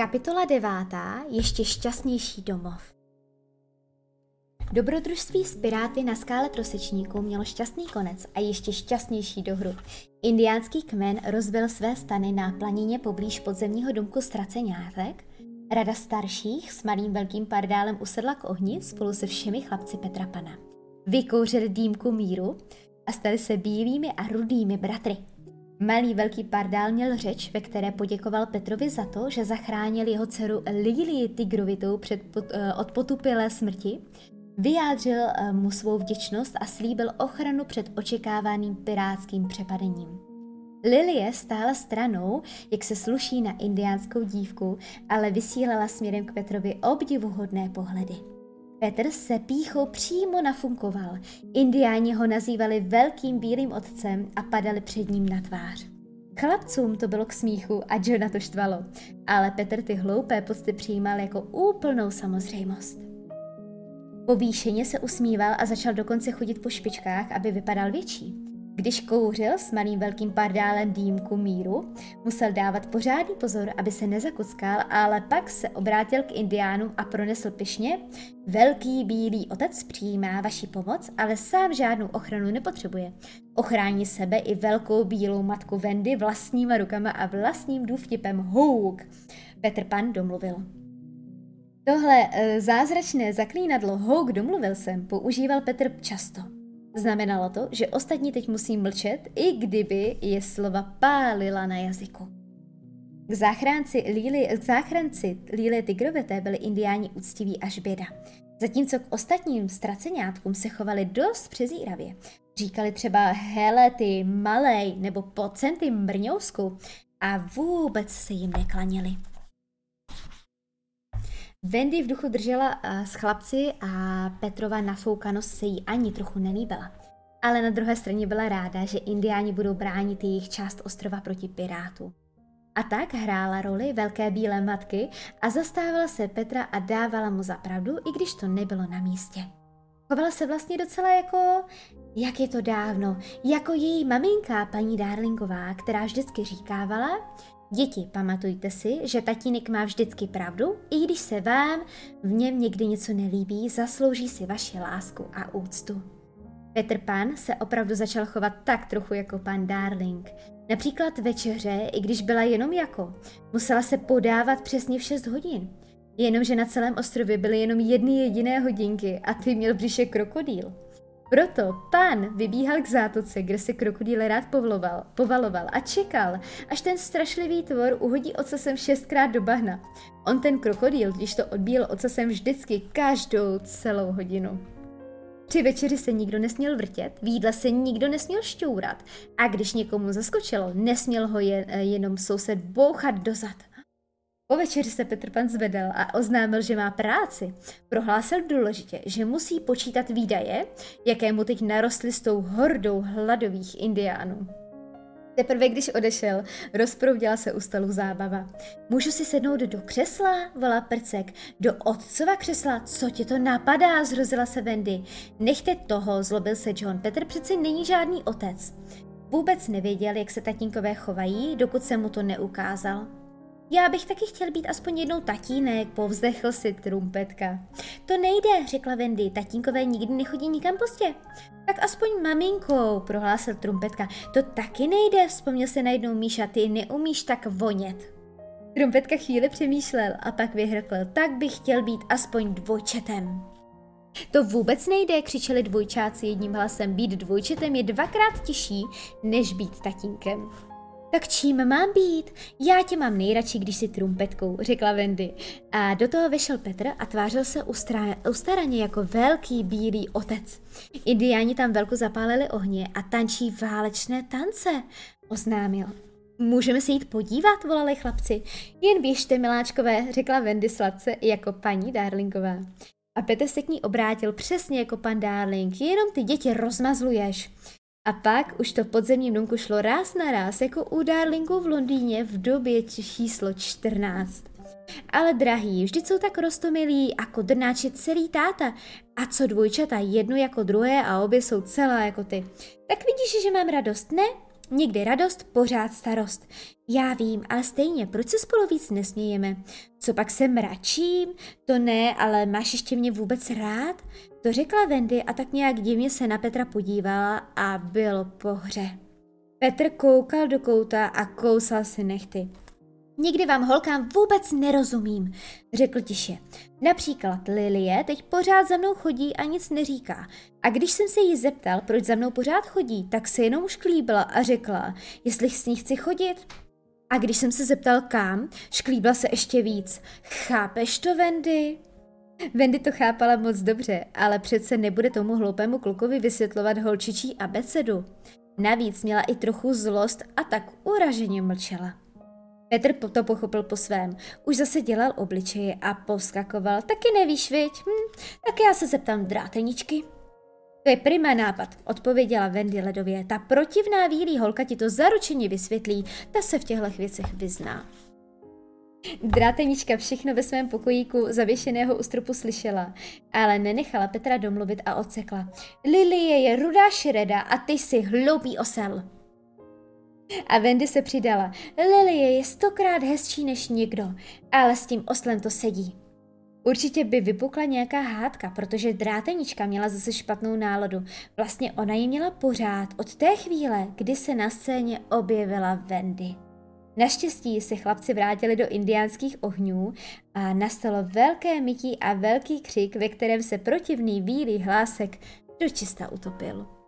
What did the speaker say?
Kapitola devátá, ještě šťastnější domov. Dobrodružství s piráty na skále trosečníků mělo šťastný konec a ještě šťastnější dohru. Indiánský kmen rozbil své stany na planině poblíž podzemního domku Ztraceňátek. Rada starších s malým velkým pardálem usedla k ohni spolu se všemi chlapci Petra Pana. Vykouřili dýmku míru a stali se bílými a rudými bratry. Malý velký pardál měl řeč, ve které poděkoval Petrovi za to, že zachránil jeho dceru Lilii Tigrovitou před pot, uh, od potupilé smrti, vyjádřil uh, mu svou vděčnost a slíbil ochranu před očekávaným pirátským přepadením. Lilie stála stranou, jak se sluší na indiánskou dívku, ale vysílala směrem k Petrovi obdivuhodné pohledy. Petr se píchou přímo nafunkoval. Indiáni ho nazývali velkým bílým otcem a padali před ním na tvář. Chlapcům to bylo k smíchu a Johna to štvalo, ale Petr ty hloupé pocty přijímal jako úplnou samozřejmost. Povýšeně se usmíval a začal dokonce chodit po špičkách, aby vypadal větší. Když kouřil s malým velkým pardálem dýmku míru, musel dávat pořádný pozor, aby se nezakuckal, ale pak se obrátil k indiánu a pronesl pišně, velký bílý otec přijímá vaši pomoc, ale sám žádnou ochranu nepotřebuje. Ochrání sebe i velkou bílou matku Wendy vlastníma rukama a vlastním důvtipem houk. Petr Pan domluvil. Tohle e, zázračné zaklínadlo houk domluvil jsem používal Petr často. Znamenalo to, že ostatní teď musí mlčet, i kdyby je slova pálila na jazyku. K záchránci Líly, k záchranci Líly Tigroveté byli indiáni úctiví až běda. Zatímco k ostatním ztraceňátkům se chovali dost přezíravě. Říkali třeba hele ty malej nebo pocenty mrňousku a vůbec se jim neklanili. Wendy v duchu držela uh, s chlapci a Petrova nafoukanost se jí ani trochu nelíbila. Ale na druhé straně byla ráda, že indiáni budou bránit jejich část ostrova proti pirátům. A tak hrála roli velké bílé matky a zastávala se Petra a dávala mu za pravdu, i když to nebylo na místě. Chovala se vlastně docela jako, jak je to dávno, jako její maminka, paní Darlingová, která vždycky říkávala, Děti, pamatujte si, že tatínek má vždycky pravdu, i když se vám v něm někdy něco nelíbí, zaslouží si vaši lásku a úctu. Petr Pan se opravdu začal chovat tak trochu jako pan Darling. Například večeře, i když byla jenom jako, musela se podávat přesně v 6 hodin. Jenomže na celém ostrově byly jenom jedny jediné hodinky a ty měl břiše krokodýl. Proto pán vybíhal k zátoce, kde se krokodýl rád povloval, povaloval a čekal, až ten strašlivý tvor uhodí ocasem šestkrát do bahna. On ten krokodýl, když to odbíl ocasem vždycky každou celou hodinu. Při večeři se nikdo nesměl vrtět, v jídle se nikdo nesměl šťourat a když někomu zaskočilo, nesměl ho jen, jenom soused bouchat dozad. Po večeři se Petr Pan zvedal a oznámil, že má práci. Prohlásil důležitě, že musí počítat výdaje, jaké mu teď narostly s tou hordou hladových indiánů. Teprve když odešel, rozproudila se u stolu zábava. Můžu si sednout do křesla? volá Prcek. Do otcova křesla? Co ti to napadá? Zhrozila se Wendy. Nechte toho, zlobil se John. Petr přece není žádný otec. Vůbec nevěděl, jak se tatínkové chovají, dokud se mu to neukázal. Já bych taky chtěl být aspoň jednou tatínek, povzdechl si trumpetka. To nejde, řekla Wendy, tatínkové nikdy nechodí nikam pozdě. Tak aspoň maminkou, prohlásil trumpetka. To taky nejde, vzpomněl se najednou Míša, ty neumíš tak vonět. Trumpetka chvíli přemýšlel a pak vyhrkl, tak bych chtěl být aspoň dvojčetem. To vůbec nejde, křičeli dvojčáci jedním hlasem. Být dvojčetem je dvakrát těžší, než být tatínkem. Tak čím mám být? Já tě mám nejradši, když si trumpetkou, řekla Wendy. A do toho vešel Petr a tvářil se ustaraně jako velký bílý otec. Indiáni tam velko zapálili ohně a tančí válečné tance, oznámil. Můžeme se jít podívat, volali chlapci. Jen běžte, miláčkové, řekla Wendy sladce jako paní Darlingová. A Petr se k ní obrátil přesně jako pan Darling, jenom ty děti rozmazluješ. A pak už to podzemním domku šlo ráz na ráz, jako u Darlingu v Londýně v době číslo 14. Ale drahý, vždyť jsou tak rostomilí a kodrnáč je celý táta. A co dvojčata, jedno jako druhé a obě jsou celá jako ty. Tak vidíš, že mám radost, ne? Někdy radost, pořád starost. Já vím, ale stejně, proč se spolu víc nesmějeme? Co pak se mračím? To ne, ale máš ještě mě vůbec rád? To řekla Wendy a tak nějak divně se na Petra podívala a byl po hře. Petr koukal do kouta a kousal si nechty. Nikdy vám holkám vůbec nerozumím, řekl tiše. Například Lilie teď pořád za mnou chodí a nic neříká. A když jsem se jí zeptal, proč za mnou pořád chodí, tak se jenom šklíbla a řekla, jestli s ní chci chodit. A když jsem se zeptal kam, šklíbla se ještě víc. Chápeš to, Wendy? Wendy to chápala moc dobře, ale přece nebude tomu hloupému klukovi vysvětlovat holčičí abecedu. Navíc měla i trochu zlost a tak uraženě mlčela. Petr to pochopil po svém. Už zase dělal obličeje a poskakoval. Taky nevíš, viď? Hm, tak já se zeptám dráteničky. To je primá nápad, odpověděla Wendy ledově. Ta protivná výlí holka ti to zaručeně vysvětlí, ta se v těchto věcech vyzná. Drátenička všechno ve svém pokojíku zavěšeného u stropu slyšela, ale nenechala Petra domluvit a odsekla. Lilie je rudá šreda a ty jsi hloupý osel. A Wendy se přidala. Lilie je stokrát hezčí než někdo, ale s tím oslem to sedí. Určitě by vypukla nějaká hádka, protože drátenička měla zase špatnou náladu. Vlastně ona ji měla pořád od té chvíle, kdy se na scéně objevila Wendy. Naštěstí se chlapci vrátili do indiánských ohňů a nastalo velké mytí a velký křik, ve kterém se protivný bílý hlásek dočista utopil.